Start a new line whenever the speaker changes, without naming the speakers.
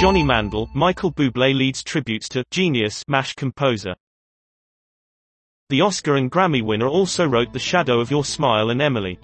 Johnny Mandel, Michael Bublé leads tributes to Genius MASH composer. The Oscar and Grammy winner also wrote The Shadow of Your Smile and Emily.